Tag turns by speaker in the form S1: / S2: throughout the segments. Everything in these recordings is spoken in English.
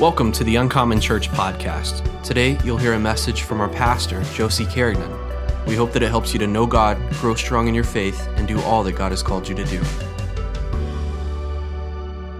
S1: Welcome to the Uncommon Church podcast. Today, you'll hear a message from our pastor, Josie Carignan. We hope that it helps you to know God, grow strong in your faith, and do all that God has called you to do.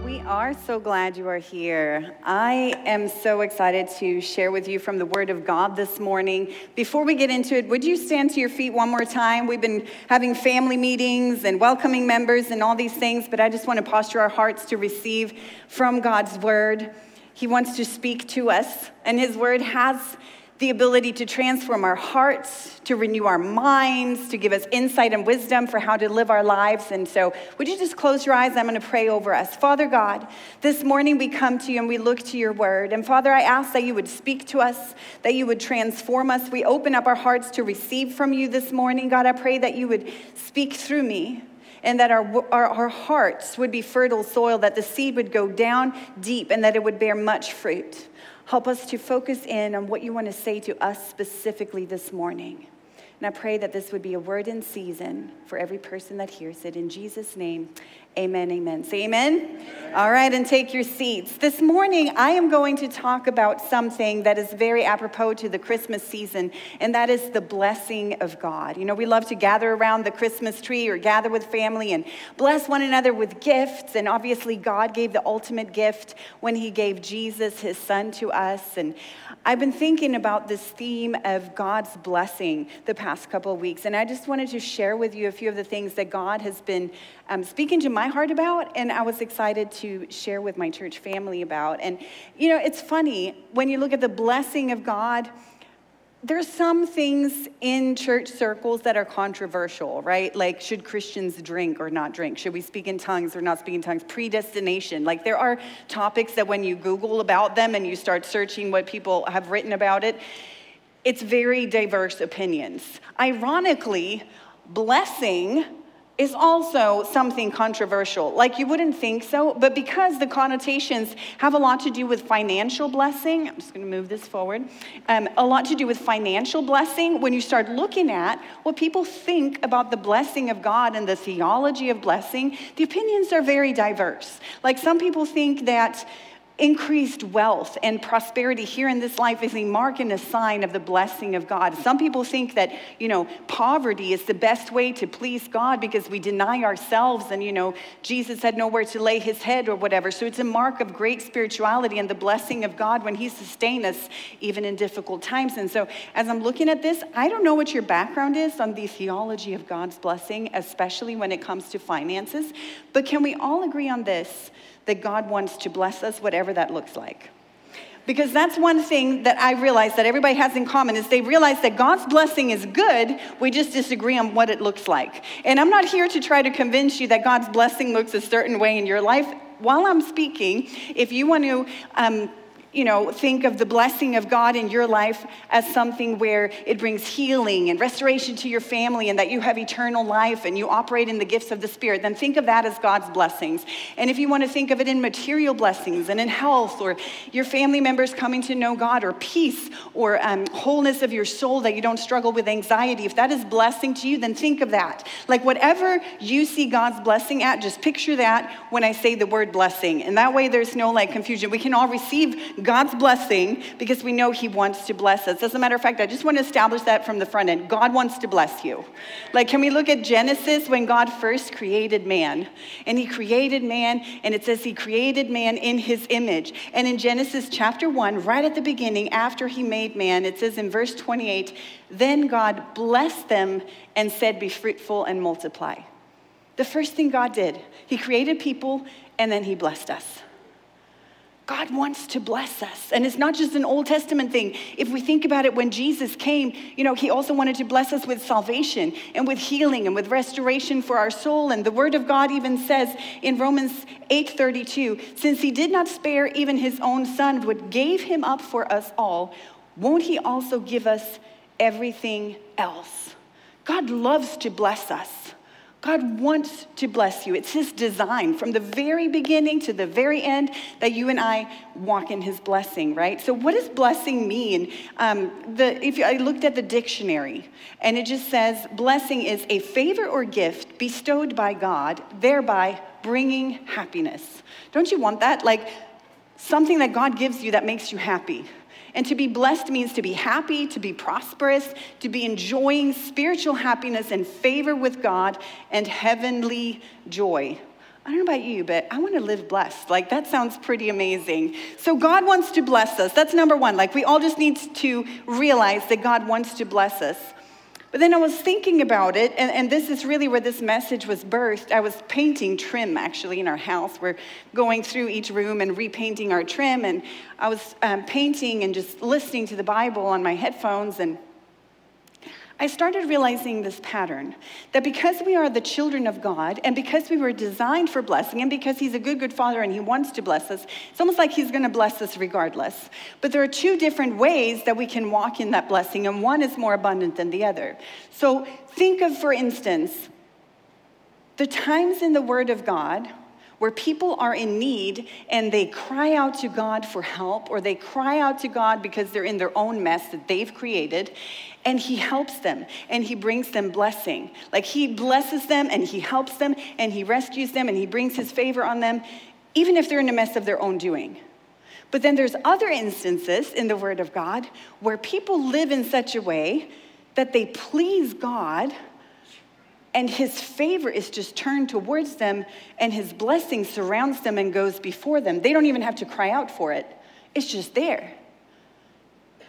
S2: We are so glad you are here. I am so excited to share with you from the Word of God this morning. Before we get into it, would you stand to your feet one more time? We've been having family meetings and welcoming members and all these things, but I just want to posture our hearts to receive from God's Word. He wants to speak to us, and His Word has the ability to transform our hearts, to renew our minds, to give us insight and wisdom for how to live our lives. And so, would you just close your eyes? I'm going to pray over us. Father God, this morning we come to you and we look to your word. And Father, I ask that you would speak to us, that you would transform us. We open up our hearts to receive from you this morning. God, I pray that you would speak through me and that our, our, our, hearts would be fertile soil, that the seed would go down deep and that it would bear much fruit. Help us to focus in on what you want to say to us specifically this morning. And I pray that this would be a word in season for every person that hears it. In Jesus' name, Amen, amen. Say amen. amen. All right, and take your seats. This morning, I am going to talk about something that is very apropos to the Christmas season, and that is the blessing of God. You know, we love to gather around the Christmas tree or gather with family and bless one another with gifts. And obviously, God gave the ultimate gift when He gave Jesus, His Son, to us. And I've been thinking about this theme of God's blessing the past couple of weeks, and I just wanted to share with you a few of the things that God has been um, speaking to my heart about, and I was excited to share with my church family about. And, you know, it's funny when you look at the blessing of God, there's some things in church circles that are controversial, right? Like, should Christians drink or not drink? Should we speak in tongues or not speak in tongues? Predestination. Like, there are topics that when you Google about them and you start searching what people have written about it, it's very diverse opinions. Ironically, blessing is also something controversial. Like you wouldn't think so, but because the connotations have a lot to do with financial blessing, I'm just gonna move this forward, um, a lot to do with financial blessing. When you start looking at what people think about the blessing of God and the theology of blessing, the opinions are very diverse. Like some people think that increased wealth and prosperity here in this life is a mark and a sign of the blessing of God. Some people think that, you know, poverty is the best way to please God because we deny ourselves and, you know, Jesus had nowhere to lay his head or whatever. So it's a mark of great spirituality and the blessing of God when he sustains us even in difficult times. And so as I'm looking at this, I don't know what your background is on the theology of God's blessing, especially when it comes to finances, but can we all agree on this? That God wants to bless us, whatever that looks like. Because that's one thing that I realize that everybody has in common is they realize that God's blessing is good, we just disagree on what it looks like. And I'm not here to try to convince you that God's blessing looks a certain way in your life. While I'm speaking, if you want to um, you know, think of the blessing of God in your life as something where it brings healing and restoration to your family and that you have eternal life and you operate in the gifts of the Spirit, then think of that as God's blessings. And if you want to think of it in material blessings and in health or your family members coming to know God or peace or um, wholeness of your soul that you don't struggle with anxiety, if that is blessing to you, then think of that. Like whatever you see God's blessing at, just picture that when I say the word blessing. And that way there's no like confusion. We can all receive God's blessing because we know He wants to bless us. As a matter of fact, I just want to establish that from the front end. God wants to bless you. Like, can we look at Genesis when God first created man? And He created man, and it says He created man in His image. And in Genesis chapter 1, right at the beginning, after He made man, it says in verse 28, then God blessed them and said, Be fruitful and multiply. The first thing God did, He created people and then He blessed us. God wants to bless us. And it's not just an Old Testament thing. If we think about it, when Jesus came, you know, he also wanted to bless us with salvation and with healing and with restoration for our soul. And the word of God even says in Romans 8:32, since he did not spare even his own son, but gave him up for us all, won't he also give us everything else? God loves to bless us. God wants to bless you. It's His design from the very beginning to the very end that you and I walk in His blessing, right? So, what does blessing mean? Um, the, if you, I looked at the dictionary, and it just says blessing is a favor or gift bestowed by God, thereby bringing happiness. Don't you want that? Like, something that God gives you that makes you happy. And to be blessed means to be happy, to be prosperous, to be enjoying spiritual happiness and favor with God and heavenly joy. I don't know about you, but I want to live blessed. Like, that sounds pretty amazing. So, God wants to bless us. That's number one. Like, we all just need to realize that God wants to bless us. But then I was thinking about it, and, and, this is really where this message was birthed. I was painting trim actually in our house. We're going through each room and repainting our trim, and I was um, painting and just listening to the Bible on my headphones and I started realizing this pattern that because we are the children of God and because we were designed for blessing and because He's a good, good Father and He wants to bless us, it's almost like He's going to bless us regardless. But there are two different ways that we can walk in that blessing, and one is more abundant than the other. So think of, for instance, the times in the Word of God where people are in need and they cry out to God for help or they cry out to God because they're in their own mess that they've created and he helps them and he brings them blessing. Like he blesses them and he helps them and he rescues them and he brings his favor on them, even if they're in a mess of their own doing. But then there's other instances in the Word of God where people live in such a way that they please God and his favor is just turned towards them and his blessing surrounds them and goes before them. They don't even have to cry out for it, it's just there.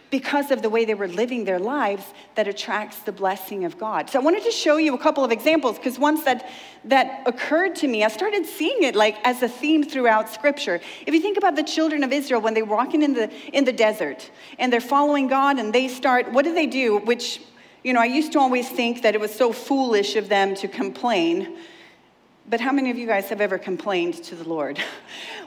S2: Because of the way they were living their lives, that attracts the blessing of God. So I wanted to show you a couple of examples because once that that occurred to me, I started seeing it like as a theme throughout Scripture. If you think about the children of Israel when they're walking in the in the desert and they're following God and they start, what do they do? Which you know, I used to always think that it was so foolish of them to complain. But how many of you guys have ever complained to the Lord?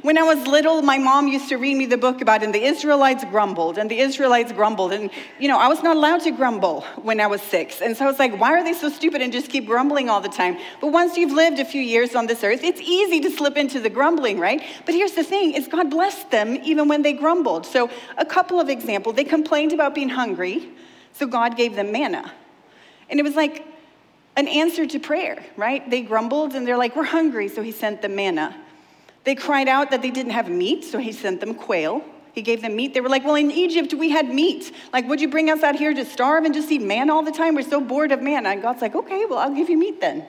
S2: When I was little, my mom used to read me the book about, and the Israelites grumbled, and the Israelites grumbled. And, you know, I was not allowed to grumble when I was six. And so I was like, why are they so stupid and just keep grumbling all the time? But once you've lived a few years on this earth, it's easy to slip into the grumbling, right? But here's the thing is God blessed them even when they grumbled. So a couple of examples. They complained about being hungry. So God gave them manna. And it was like an answer to prayer, right? They grumbled and they're like, We're hungry, so he sent them manna. They cried out that they didn't have meat, so he sent them quail. He gave them meat. They were like, Well, in Egypt, we had meat. Like, would you bring us out here to starve and just eat manna all the time? We're so bored of manna. And God's like, Okay, well, I'll give you meat then.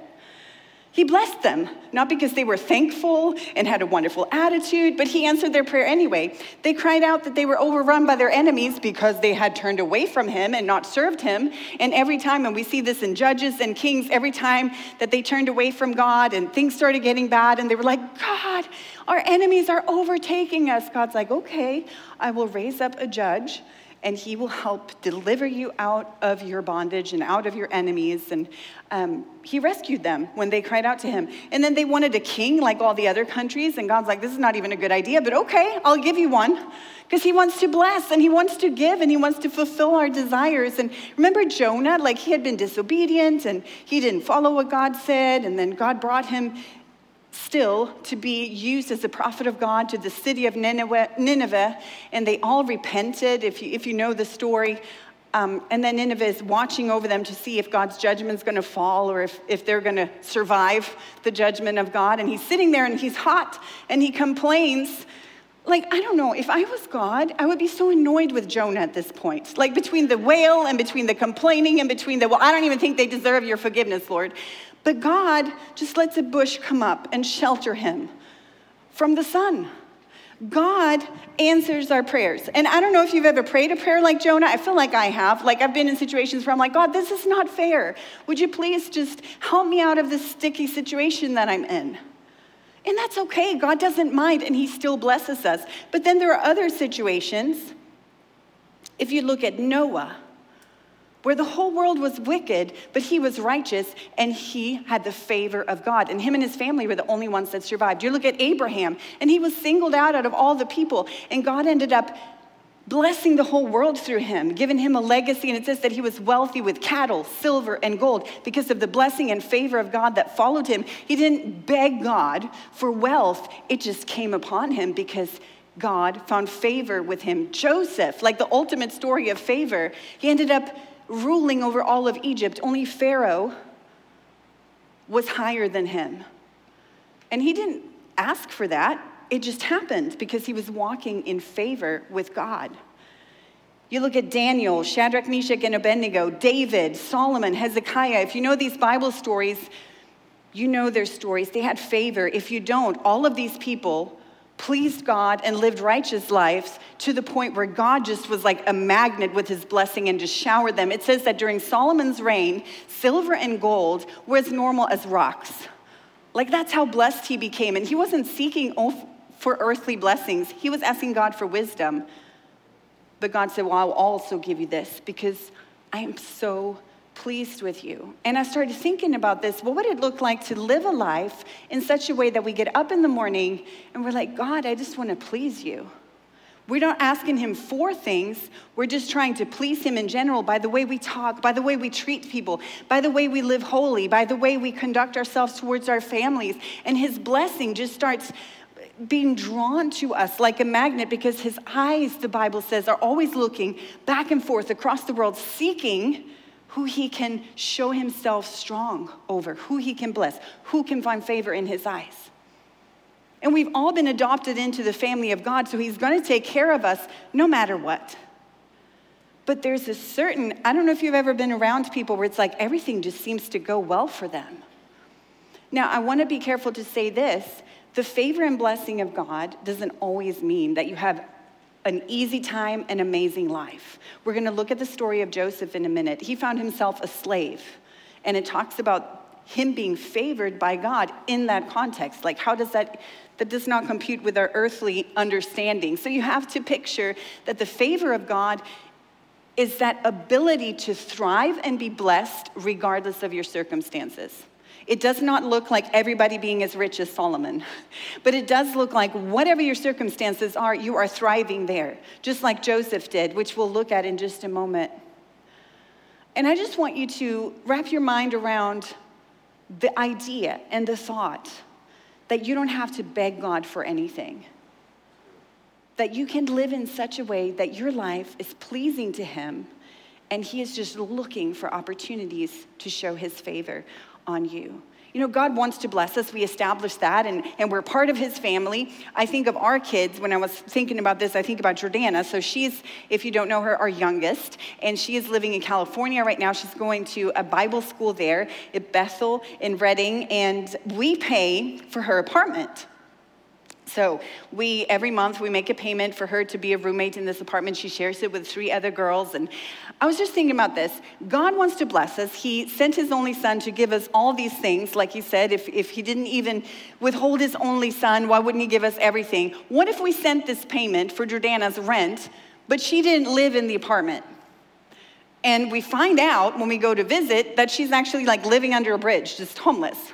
S2: He blessed them, not because they were thankful and had a wonderful attitude, but he answered their prayer anyway. They cried out that they were overrun by their enemies because they had turned away from him and not served him. And every time, and we see this in Judges and Kings, every time that they turned away from God and things started getting bad, and they were like, God, our enemies are overtaking us. God's like, okay, I will raise up a judge and he will help deliver you out of your bondage and out of your enemies. And um, he rescued them when they cried out to him. And then they wanted a king like all the other countries. And God's like, this is not even a good idea, but okay, I'll give you one. Because he wants to bless and he wants to give and he wants to fulfill our desires. And remember Jonah? Like he had been disobedient and he didn't follow what God said. And then God brought him still to be used as a prophet of God to the city of Nineveh, and they all repented, if you, if you know the story. Um, and then Nineveh is watching over them to see if God's judgment is going to fall or if, if they're going to survive the judgment of God. And he's sitting there and he's hot and he complains. Like, I don't know, if I was God, I would be so annoyed with Jonah at this point. Like, between the whale and between the complaining and between the, well, I don't even think they deserve your forgiveness, Lord. But God just lets a bush come up and shelter him from the sun. God answers our prayers. And I don't know if you've ever prayed a prayer like Jonah. I feel like I have. Like I've been in situations where I'm like, God, this is not fair. Would you please just help me out of this sticky situation that I'm in? And that's okay. God doesn't mind and He still blesses us. But then there are other situations. If you look at Noah, where the whole world was wicked, but he was righteous and he had the favor of God. And him and his family were the only ones that survived. You look at Abraham, and he was singled out out of all the people, and God ended up blessing the whole world through him, giving him a legacy. And it says that he was wealthy with cattle, silver, and gold because of the blessing and favor of God that followed him. He didn't beg God for wealth, it just came upon him because God found favor with him. Joseph, like the ultimate story of favor, he ended up ruling over all of Egypt. Only Pharaoh was higher than him. And he didn't ask for that. it just happened because he was walking in favor with God. You look at Daniel, Shadrach, Meshach, and Abednego, David, Solomon, Hezekiah. If you know these Bible stories, you know their stories. They had favor. If you don't, all of these people pleased God and lived righteous lives to the point where God just was like a magnet with his blessing and just showered them. It says that during Solomon's reign, silver and gold were as normal as rocks. Like that's how blessed he became. And he wasn't seeking for earthly blessings, he was asking God for wisdom. But God said, Well, I'll also give you this because I am so pleased with you. And I started thinking about this. What would it look like to live a life in such a way that we get up in the morning and we're like, God, I just want to please you? We're not asking him for things. We're just trying to please him in general by the way we talk, by the way we treat people, by the way we live holy, by the way we conduct ourselves towards our families. And his blessing just starts being drawn to us like a magnet because his eyes, the Bible says, are always looking back and forth across the world, seeking who he can show himself strong over, who he can bless, who can find favor in his eyes. And we've all been adopted into the family of God, so he's going to take care of us no matter what. But there's a certain, I don't know if you've ever been around people where it's like everything just seems to go well for them. Now, I want to be careful to say this the favor and blessing of God doesn't always mean that you have an easy time, an amazing life. We're going to look at the story of Joseph in a minute. He found himself a slave, and it talks about him being favored by God in that context. Like, how does that? That does not compute with our earthly understanding. So you have to picture that the favor of God is that ability to thrive and be blessed regardless of your circumstances. It does not look like everybody being as rich as Solomon, but it does look like whatever your circumstances are, you are thriving there, just like Joseph did, which we'll look at in just a moment. And I just want you to wrap your mind around the idea and the thought that you don't have to beg God for anything. That you can live in such a way that your life is pleasing to Him and He is just looking for opportunities to show His favor on you. You know, God wants to bless us. We established that, and, and we're part of His family. I think of our kids. When I was thinking about this, I think about Jordana. So she's, if you don't know her, our youngest, and she is living in California right now. She's going to a Bible school there at Bethel in Redding, and we pay for her apartment. So we every month we make a payment for her to be a roommate in this apartment. She shares it with three other girls. And I was just thinking about this. God wants to bless us. He sent his only son to give us all these things. Like he said, if, if he didn't even withhold his only son, why wouldn't he give us everything? What if we sent this payment for Jordana's rent, but she didn't live in the apartment? And we find out when we go to visit that she's actually like living under a bridge, just homeless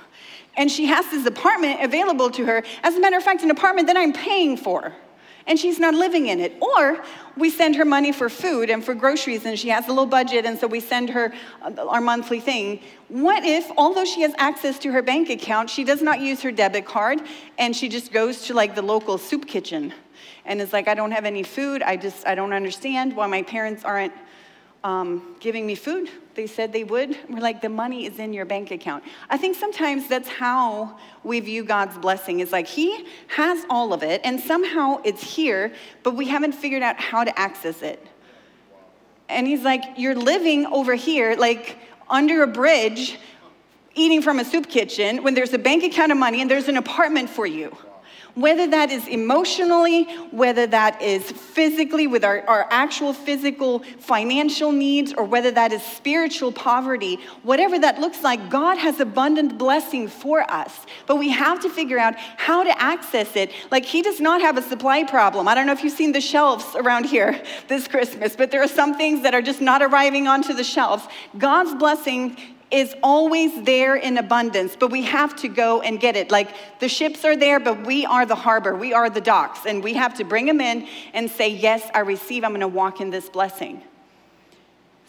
S2: and she has this apartment available to her. As a matter of fact, an apartment that I'm paying for, and she's not living in it. Or we send her money for food and for groceries, and she has a little budget, and so we send her uh, our monthly thing. What if, although she has access to her bank account, she does not use her debit card, and she just goes to like the local soup kitchen? And is like, I don't have any food. I just, I don't understand why my parents aren't um, giving me food. They said they would. We're like, the money is in your bank account. I think sometimes that's how we view God's blessing is like, He has all of it, and somehow it's here, but we haven't figured out how to access it. And He's like, You're living over here, like under a bridge, eating from a soup kitchen, when there's a bank account of money and there's an apartment for you whether that is emotionally, whether that is physically with our, our actual physical financial needs, or whether that is spiritual poverty, whatever that looks like, God has abundant blessing for us. But we have to figure out how to access it. Like, He does not have a supply problem. I don't know if you've seen the shelves around here this Christmas, but there are some things that are just not arriving onto the shelves. God's blessing is always there in abundance, but we have to go and get it. Like the ships are there, but we are the harbor, we are the docks, and we have to bring them in and say, Yes, I receive, I'm gonna walk in this blessing.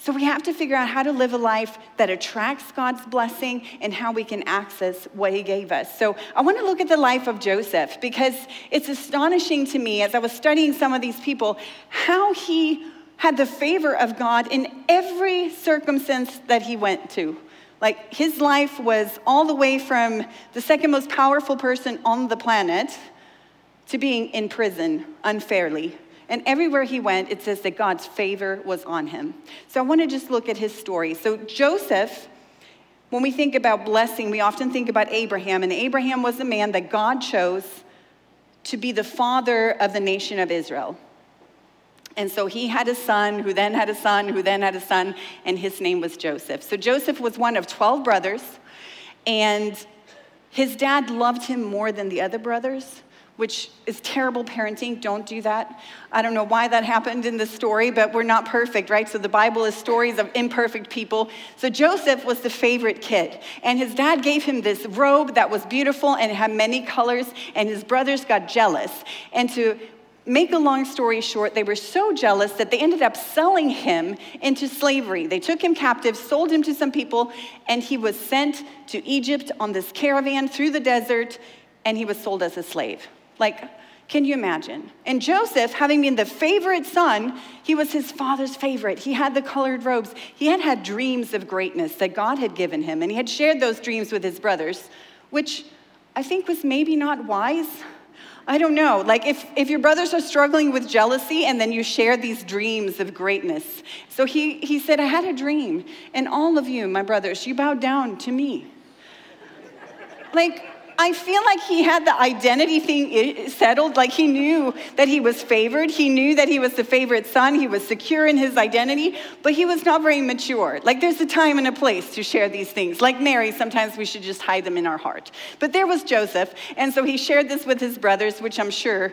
S2: So we have to figure out how to live a life that attracts God's blessing and how we can access what He gave us. So I want to look at the life of Joseph because it's astonishing to me as I was studying some of these people how he had the favor of God in every circumstance that he went to. Like his life was all the way from the second most powerful person on the planet to being in prison unfairly. And everywhere he went, it says that God's favor was on him. So I want to just look at his story. So Joseph, when we think about blessing, we often think about Abraham. And Abraham was the man that God chose to be the father of the nation of Israel. And so he had a son who then had a son who then had a son, and his name was Joseph. So Joseph was one of 12 brothers, and his dad loved him more than the other brothers which is terrible parenting. Don't do that. I don't know why that happened in the story, but we're not perfect, right? So the Bible is stories of imperfect people. So Joseph was the favorite kid, and his dad gave him this robe that was beautiful and had many colors, and his brothers got jealous. And to make a long story short, they were so jealous that they ended up selling him into slavery. They took him captive, sold him to some people, and he was sent to Egypt on this caravan through the desert, and he was sold as a slave. Like, can you imagine? And Joseph, having been the favorite son, he was his father's favorite. He had the colored robes. He had had dreams of greatness that God had given him, and he had shared those dreams with his brothers, which I think was maybe not wise. I don't know. Like, if, if your brothers are struggling with jealousy and then you share these dreams of greatness. So he, he said, I had a dream, and all of you, my brothers, you bowed down to me. Like, I feel like he had the identity thing settled. Like he knew that he was favored. He knew that he was the favorite son. He was secure in his identity, but he was not very mature. Like there's a time and a place to share these things. Like Mary, sometimes we should just hide them in our heart. But there was Joseph, and so he shared this with his brothers, which I'm sure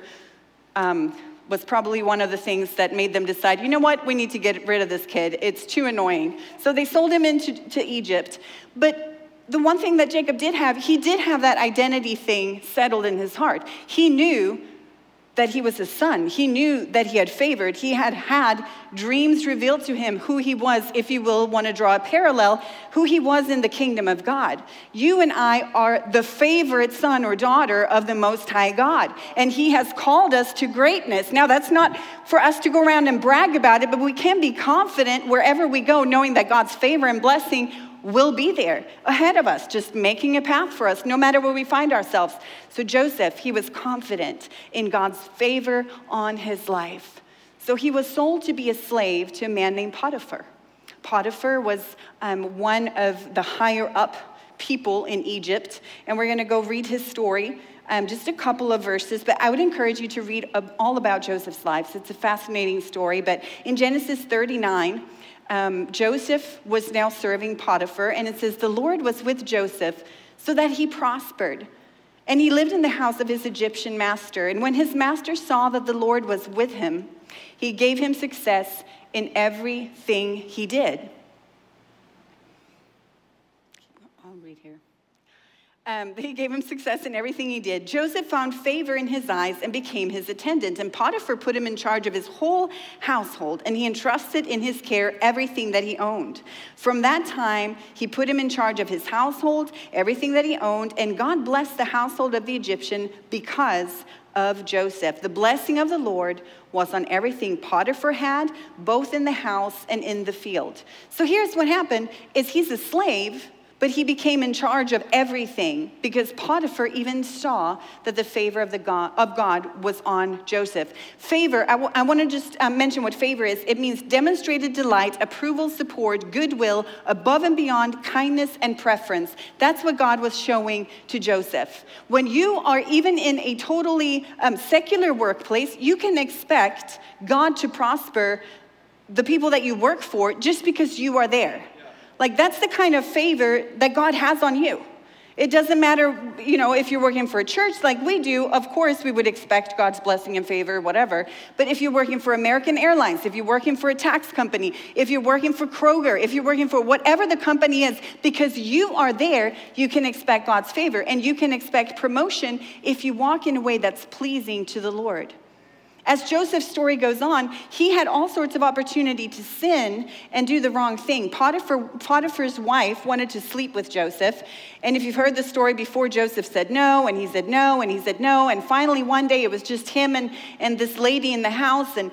S2: um, was probably one of the things that made them decide, you know what, we need to get rid of this kid. It's too annoying. So they sold him into to Egypt. But the one thing that Jacob did have, he did have that identity thing settled in his heart. He knew that he was a son. He knew that he had favored. He had had dreams revealed to him who he was, if you will want to draw a parallel, who he was in the kingdom of God. You and I are the favorite son or daughter of the Most High God, and he has called us to greatness. Now, that's not for us to go around and brag about it, but we can be confident wherever we go, knowing that God's favor and blessing will be there ahead of us, just making a path for us no matter where we find ourselves. So Joseph, he was confident in God's favor on his life. So he was sold to be a slave to a man named Potiphar. Potiphar was um, one of the higher up people in Egypt, and we're going to go read his story. Um, just a couple of verses, but I would encourage you to read all about Joseph's life. It's a fascinating story. But in Genesis 39, um, Joseph was now serving Potiphar, and it says, The Lord was with Joseph so that he prospered. And he lived in the house of his Egyptian master. And when his master saw that the Lord was with him, he gave him success in everything he did. I'll read here. Um, he gave him success in everything he did. Joseph found favor in his eyes and became his attendant. And Potiphar put him in charge of his whole household, and he entrusted in his care everything that he owned. From that time, he put him in charge of his household, everything that he owned, and God blessed the household of the Egyptian because of Joseph. The blessing of the Lord was on everything Potiphar had, both in the house and in the field. So here's what happened is he's a slave but he became in charge of everything because Potiphar even saw that the favor of, the God, of God was on Joseph. Favor, I, w- I want to just uh, mention what favor is. It means demonstrated delight, approval, support, goodwill, above and beyond kindness and preference. That's what God was showing to Joseph. When you are even in a totally um, secular workplace, you can expect God to prosper the people that you work for just because you are there. Like, that's the kind of favor that God has on you. It doesn't matter, you know, if you're working for a church like we do, of course we would expect God's blessing and favor, whatever. But if you're working for American Airlines, if you're working for a tax company, if you're working for Kroger, if you're working for whatever the company is, because you are there, you can expect God's favor and you can expect promotion if you walk in a way that's pleasing to the Lord. As Joseph's story goes on, he had all sorts of opportunity to sin and do the wrong thing. Potiphar, Potiphar's wife wanted to sleep with Joseph. And if you've heard the story before, Joseph said no, and he said no, and he said no. And finally, one day, it was just him and, and this lady in the house. And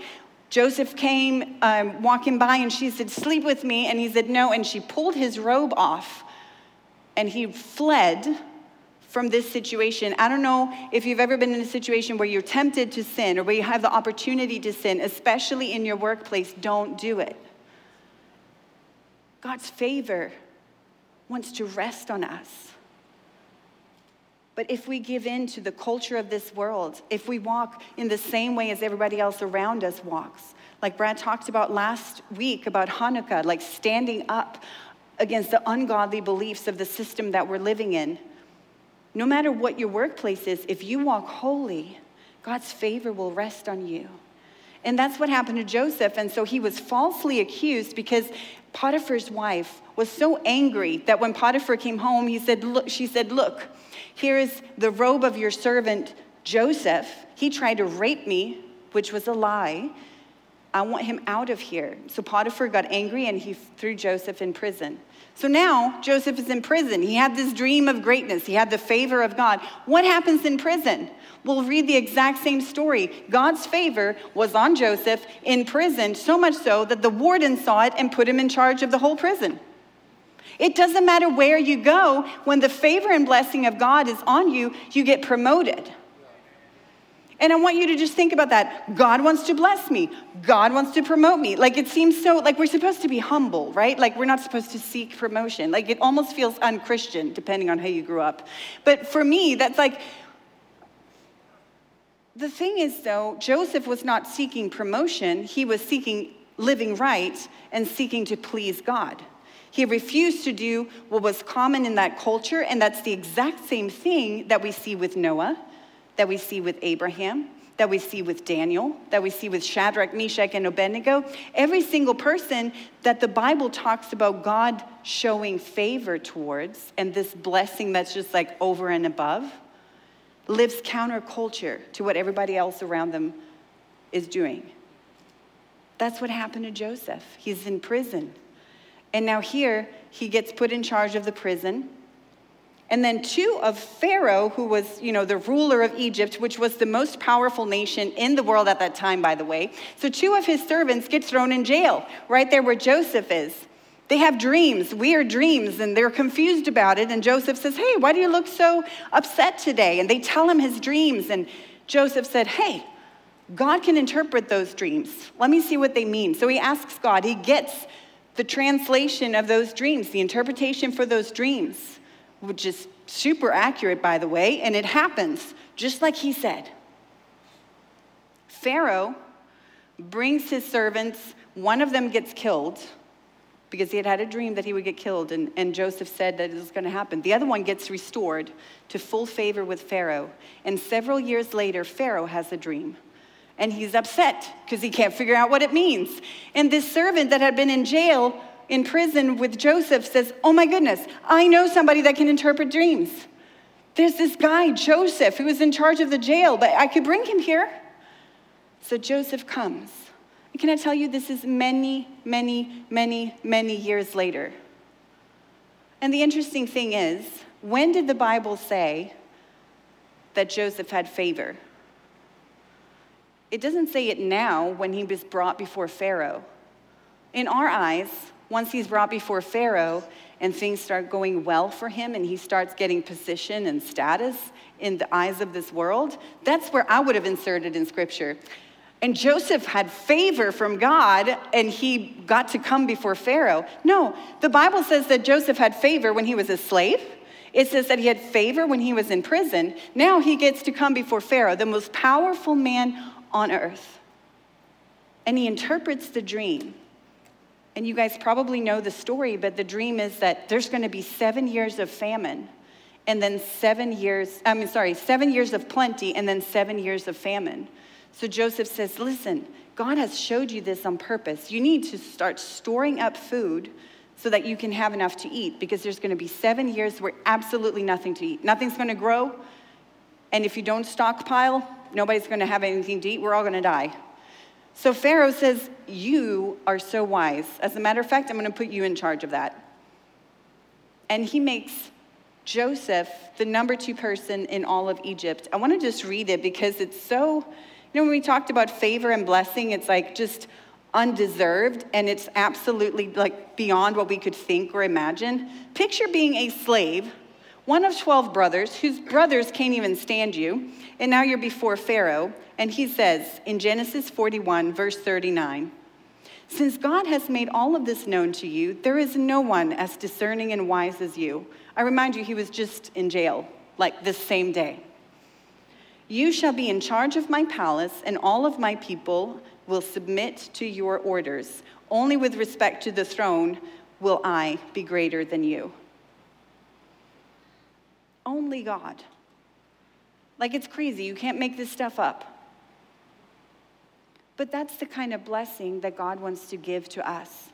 S2: Joseph came um, walking by, and she said, Sleep with me. And he said no. And she pulled his robe off, and he fled from this situation. I don't know if you've ever been in a situation where you're tempted to sin or where you have the opportunity to sin, especially in your workplace. Don't do it. God's favor wants to rest on us. But if we give in to the culture of this world, if we walk in the same way as everybody else around us walks, like Brad talked about last week about Hanukkah, like standing up against the ungodly beliefs of the system that we're living in, no matter what your workplace is, if you walk holy, God's favor will rest on you. And that's what happened to Joseph. And so he was falsely accused because Potiphar's wife was so angry that when Potiphar came home, he said, look, she said, Look, here is the robe of your servant Joseph. He tried to rape me, which was a lie. I want him out of here. So Potiphar got angry and he threw Joseph in prison. So now Joseph is in prison. He had this dream of greatness, he had the favor of God. What happens in prison? We'll read the exact same story. God's favor was on Joseph in prison, so much so that the warden saw it and put him in charge of the whole prison. It doesn't matter where you go, when the favor and blessing of God is on you, you get promoted. And I want you to just think about that. God wants to bless me. God wants to promote me. Like it seems so, like we're supposed to be humble, right? Like we're not supposed to seek promotion. Like it almost feels unchristian, depending on how you grew up. But for me, that's like, the thing is, though, Joseph was not seeking promotion, he was seeking living right and seeking to please God. He refused to do what was common in that culture, and that's the exact same thing that we see with Noah that we see with Abraham, that we see with Daniel, that we see with Shadrach, Meshach, and Abednego. Every single person that the Bible talks about God showing favor towards and this blessing that's just like over and above lives counterculture to what everybody else around them is doing. That's what happened to Joseph. He's in prison. And now here, he gets put in charge of the prison. And then two of Pharaoh, who was, you know, the ruler of Egypt, which was the most powerful nation in the world at that time, by the way. So two of his servants get thrown in jail, right there where Joseph is. They have dreams, weird dreams, and they're confused about it. And Joseph says, Hey, why do you look so upset today? And they tell him his dreams. And Joseph said, Hey, God can interpret those dreams. Let me see what they mean. So he asks God, he gets the translation of those dreams, the interpretation for those dreams which is super accurate, by the way, and it happens just like he said. Pharaoh brings his servants, one of them gets killed because he had had a dream that he would get killed, and, and Joseph said that it was going to happen. The other one gets restored to full favor with Pharaoh. And several years later, Pharaoh has a dream. And he's upset because he can't figure out what it means. And this servant that had been in jail in prison with Joseph says, Oh my goodness, I know somebody that can interpret dreams. There's this guy, Joseph, who was in charge of the jail, but I could bring him here. So Joseph comes. And can I tell you, this is many, many, many, many years later. And the interesting thing is, when did the Bible say that Joseph had favor? It doesn't say it now when he was brought before Pharaoh. In our eyes, once he's brought before Pharaoh and things start going well for him and he starts getting position and status in the eyes of this world, that's where I would have inserted in scripture. And Joseph had favor from God and he got to come before Pharaoh. No, the Bible says that Joseph had favor when he was a slave. It says that he had favor when he was in prison. Now he gets to come before Pharaoh, the most powerful man on earth. And he interprets the dream. And you guys probably know the story, but the dream is that there's going to be seven years of famine, and then seven years, I mean, sorry, seven years of plenty, and then seven years of famine. So Joseph says, Listen, God has showed you this on purpose. You need to start storing up food so that you can have enough to eat because there's going to be seven years where absolutely nothing to eat. Nothing's going to grow. And if you don't stockpile, nobody's going to have anything to eat. We're all going to die. So Pharaoh says, You are so wise. As a matter of fact, I'm going to put you in charge of that. And he makes Joseph the number two person in all of Egypt. I want to just read it because it's so, you know, when we talked about favor and blessing, it's like just undeserved and it's absolutely like beyond what we could think or imagine. Picture being a slave one of 12 brothers, whose brothers can't even stand you, and now you're before Pharaoh. And he says in Genesis 41, verse 39, Since God has made all of this known to you, there is no one as discerning and wise as you. I remind you, he was just in jail, like this same day. You shall be in charge of my palace, and all of my people will submit to your orders. Only with respect to the throne will I be greater than you. Only God. Like it's crazy. You can't make this stuff up. But that's the kind of blessing that God wants to give to us,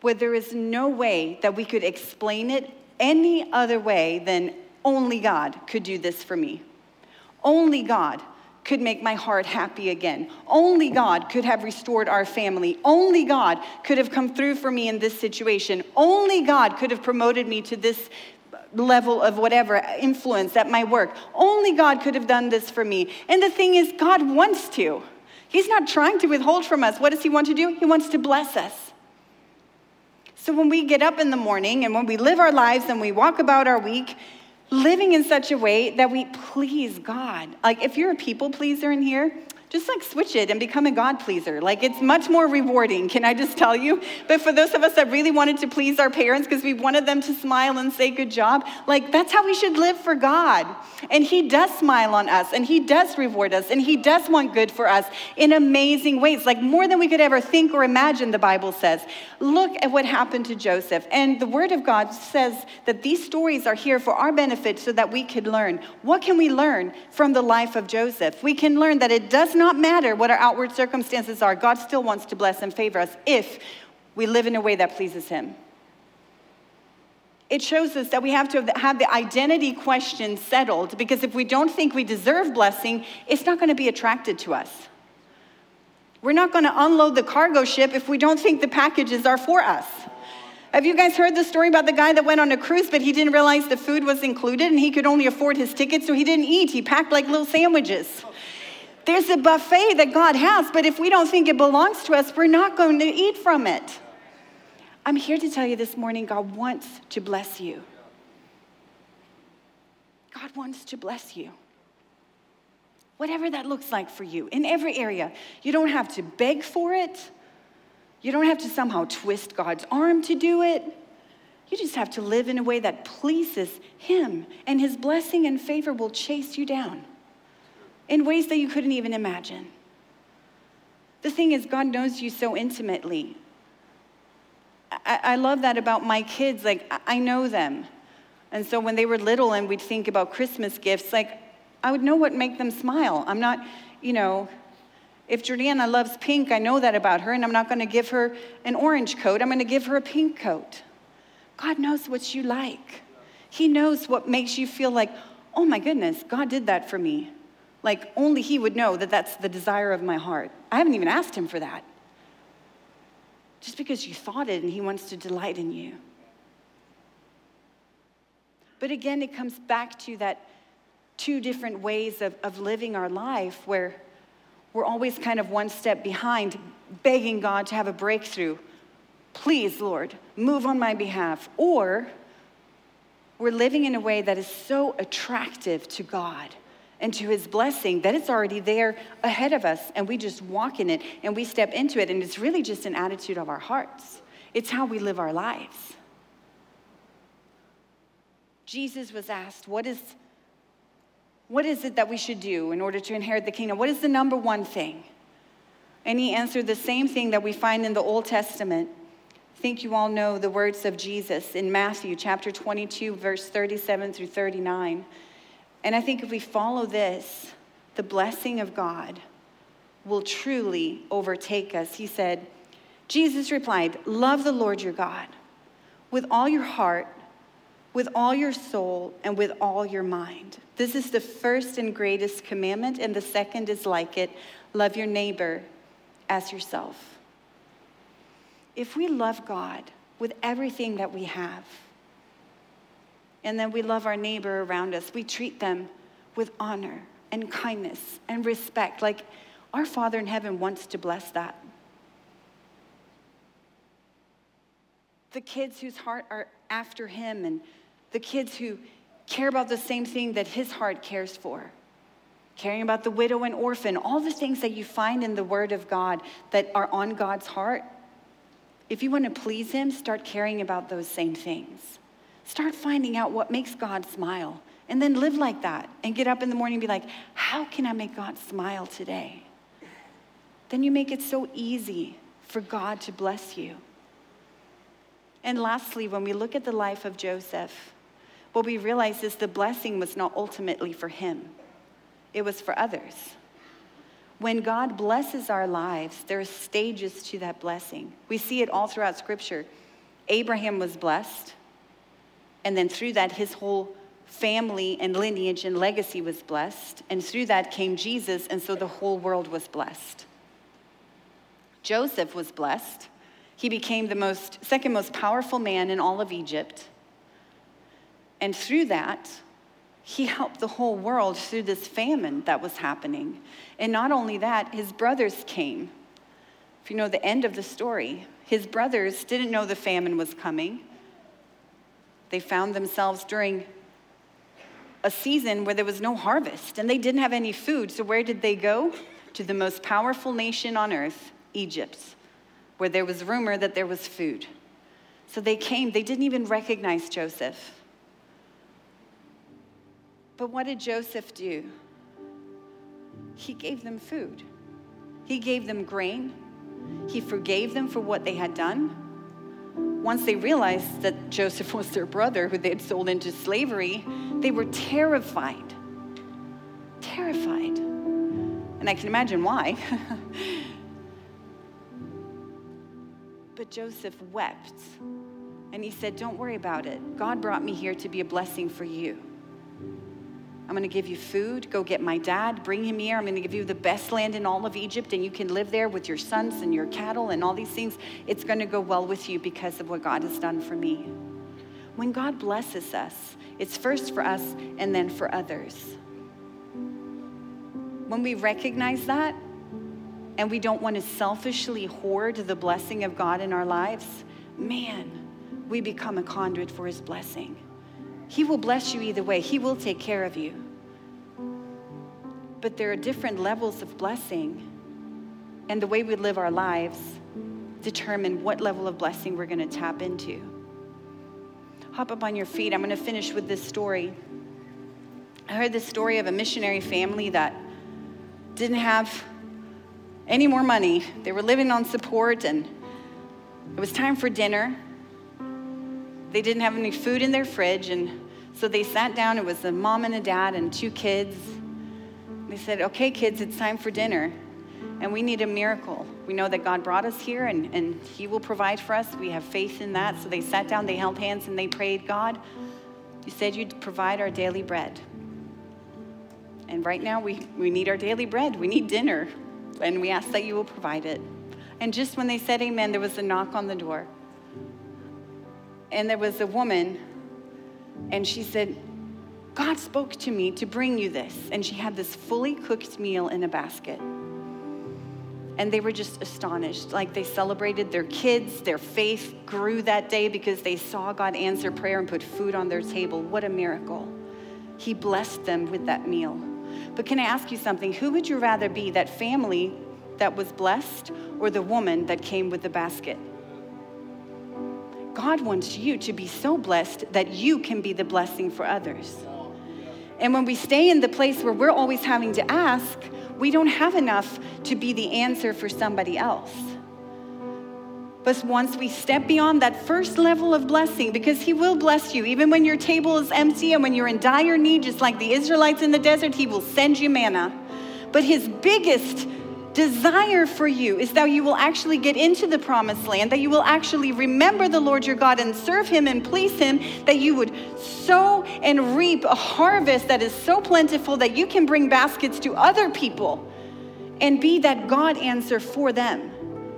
S2: where there is no way that we could explain it any other way than only God could do this for me. Only God could make my heart happy again. Only God could have restored our family. Only God could have come through for me in this situation. Only God could have promoted me to this level of whatever influence at my work. Only God could have done this for me. And the thing is, God wants to. He's not trying to withhold from us. What does He want to do? He wants to bless us. So when we get up in the morning and when we live our lives and we walk about our week, living in such a way that we please God. Like, if you're a people pleaser in here, just like switch it and become a God pleaser. Like it's much more rewarding, can I just tell you? But for those of us that really wanted to please our parents because we wanted them to smile and say good job, like that's how we should live for God. And He does smile on us and He does reward us and He does want good for us in amazing ways, like more than we could ever think or imagine, the Bible says. Look at what happened to Joseph. And the Word of God says that these stories are here for our benefit so that we could learn. What can we learn from the life of Joseph? We can learn that it does not not matter what our outward circumstances are, God still wants to bless and favor us if we live in a way that pleases Him. It shows us that we have to have the identity question settled because if we don't think we deserve blessing, it's not going to be attracted to us. We're not going to unload the cargo ship if we don't think the packages are for us. Have you guys heard the story about the guy that went on a cruise, but he didn't realize the food was included and he could only afford his ticket, so he didn't eat? He packed like little sandwiches. There's a buffet that God has, but if we don't think it belongs to us, we're not going to eat from it. I'm here to tell you this morning God wants to bless you. God wants to bless you. Whatever that looks like for you, in every area. You don't have to beg for it, you don't have to somehow twist God's arm to do it. You just have to live in a way that pleases Him, and His blessing and favor will chase you down in ways that you couldn't even imagine. The thing is, God knows you so intimately. I, I love that about my kids. Like, I know them. And so when they were little and we'd think about Christmas gifts, like, I would know what make them smile. I'm not, you know, if Jordana loves pink, I know that about her, and I'm not going to give her an orange coat. I'm going to give her a pink coat. God knows what you like. He knows what makes you feel like, oh my goodness, God did that for me. Like, only He would know that that's the desire of my heart. I haven't even asked Him for that. Just because you thought it and He wants to delight in you. But again, it comes back to that two different ways of, of living our life where we're always kind of one step behind, begging God to have a breakthrough. Please, Lord, move on my behalf. Or we're living in a way that is so attractive to God and to his blessing that it's already there ahead of us and we just walk in it and we step into it and it's really just an attitude of our hearts. It's how we live our lives. Jesus was asked what is what is it that we should do in order to inherit the kingdom? What is the number one thing? And he answered the same thing that we find in the old testament. I think you all know the words of jesus in matthew chapter 22 verse 37 through 39 and I think if we follow this, the blessing of God will truly overtake us. He said, Jesus replied, Love the Lord your God with all your heart, with all your soul, and with all your mind. This is the first and greatest commandment, and the second is like it love your neighbor as yourself. If we love God with everything that we have, and then we love our neighbor around us. We treat them with honor and kindness and respect. Like our Father in heaven wants to bless that. The kids whose heart are after Him and the kids who care about the same thing that his heart cares for. Caring about the widow and orphan, all the things that you find in the Word of God that are on God's heart. If you want to please Him, start caring about those same things. Start finding out what makes God smile and then live like that and get up in the morning and be like, how can I make God smile today? Then you make it so easy for God to bless you. And lastly, when we look at the life of Joseph, what we realize is the blessing was not ultimately for him, it was for others. When God blesses our lives, there are stages to that blessing. We see it all throughout Scripture. Abraham was blessed, and then through that, his whole family and lineage and legacy was blessed. And through that came Jesus, and so the whole world was blessed. Joseph was blessed. He became the most, second most powerful man in all of Egypt. And through that, he helped the whole world through this famine that was happening. And not only that, his brothers came. If you know the end of the story, his brothers didn't know the famine was coming. They found themselves during a season where there was no harvest and they didn't have any food. So, where did they go? To the most powerful nation on earth, Egypt, where there was rumor that there was food. So they came, they didn't even recognize Joseph. But what did Joseph do? He gave them food, he gave them grain, he forgave them for what they had done. Once they realized that Joseph was their brother who they had sold into slavery, they were terrified. Terrified. And I can imagine why. but Joseph wept and he said, Don't worry about it. God brought me here to be a blessing for you. I'm going to give you food. Go get my dad. Bring him here. I'm going to give you the best land in all of Egypt, and you can live there with your sons and your cattle and all these things. It's going to go well with you because of what God has done for me. When God blesses us, it's first for us and then for others. When we recognize that and we don't want to selfishly hoard the blessing of God in our lives, man, we become a conduit for his blessing. He will bless you either way, He will take care of you. But there are different levels of blessing, and the way we live our lives determine what level of blessing we're going to tap into. Hop up on your feet. I'm going to finish with this story. I heard this story of a missionary family that didn't have any more money. They were living on support, and it was time for dinner. They didn't have any food in their fridge, and so they sat down. It was a mom and a dad and two kids. They said, Okay, kids, it's time for dinner, and we need a miracle. We know that God brought us here, and, and He will provide for us. We have faith in that. So they sat down, they held hands, and they prayed, God, you said you'd provide our daily bread. And right now, we, we need our daily bread. We need dinner. And we ask that you will provide it. And just when they said amen, there was a knock on the door and there was a woman, and she said, God spoke to me to bring you this. And she had this fully cooked meal in a basket. And they were just astonished. Like they celebrated their kids, their faith grew that day because they saw God answer prayer and put food on their table. What a miracle. He blessed them with that meal. But can I ask you something? Who would you rather be, that family that was blessed or the woman that came with the basket? God wants you to be so blessed that you can be the blessing for others. And when we stay in the place where we're always having to ask, we don't have enough to be the answer for somebody else. But once we step beyond that first level of blessing, because He will bless you, even when your table is empty and when you're in dire need, just like the Israelites in the desert, He will send you manna. But His biggest desire for you is that you will actually get into the promised land, that you will actually remember the Lord your God and serve him and please him, that you would sow and reap a harvest that is so plentiful that you can bring baskets to other people and be that God answer for them.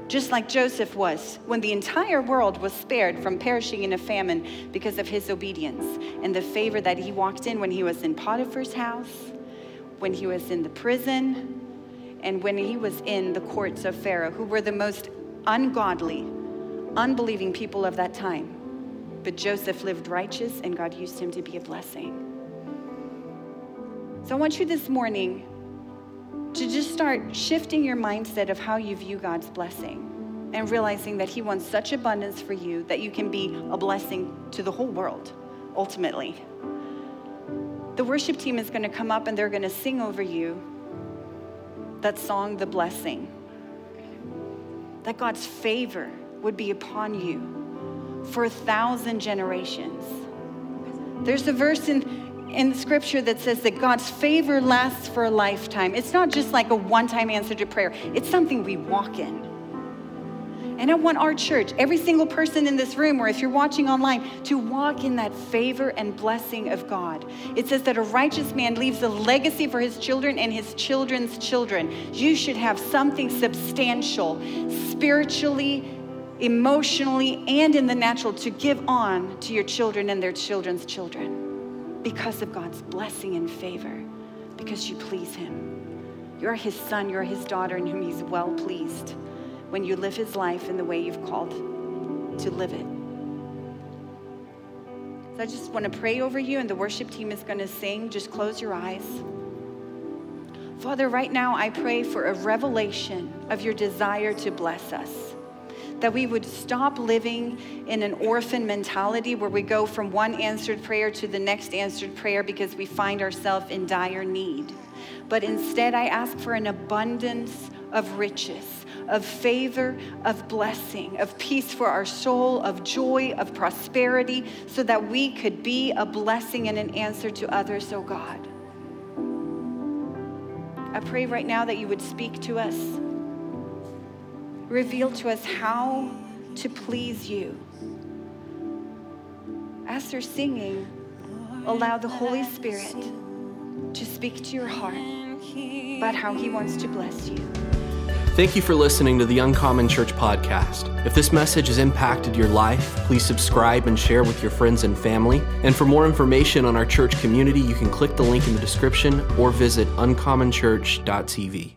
S2: Just like Joseph was when the entire world was spared from perishing in a famine because of his obedience and the favor that he walked in when he was in Potiphar's house, when he was in the prison, and when he was in the courts of Pharaoh, who were the most ungodly, unbelieving people of that time. But Joseph lived righteous, and God used him to be a blessing. So I want you this morning to just start shifting your mindset of how you view God's blessing and realizing that He wants such abundance for you that you can be a blessing to the whole world, ultimately. The worship team is going to come up and they're going to sing over you that song, The Blessing. That God's favor would be upon you for a thousand generations. There's a verse in, in scripture that says that God's favor lasts for a lifetime. It's not just like a one time answer to prayer, it's something we walk in. And I want our church, every single person in this room, or if you're watching online, to walk in that favor and blessing of God. It says that a righteous man leaves a legacy for his children and his children's children. You should have something substantial, spiritually, emotionally, and in the natural to give on to your children and their children's children because of God's blessing and favor, because you please Him. You're His son, you're His daughter, in whom He's well pleased when you live His life in the way you've called to live it. So I just want to pray over you, and the worship team is going to sing. Just close your eyes. Father, right now I pray for a revelation of your desire to bless us. That we would stop living in an orphan mentality where we go from one answered prayer to the next answered prayer because we find ourselves in dire need. But instead, I ask for an abundance of riches of favor, of blessing, of peace for our soul, of joy, of prosperity, so that we could be a blessing and an answer to others, oh God. I pray right now that you would speak to us, reveal to us how to please you. As they're singing, allow the Holy Spirit to speak to your heart about how He wants to bless you.
S1: Thank you for listening to the Uncommon Church podcast. If this message has impacted your life, please subscribe and share with your friends and family. And for more information on our church community, you can click the link in the description or visit uncommonchurch.tv.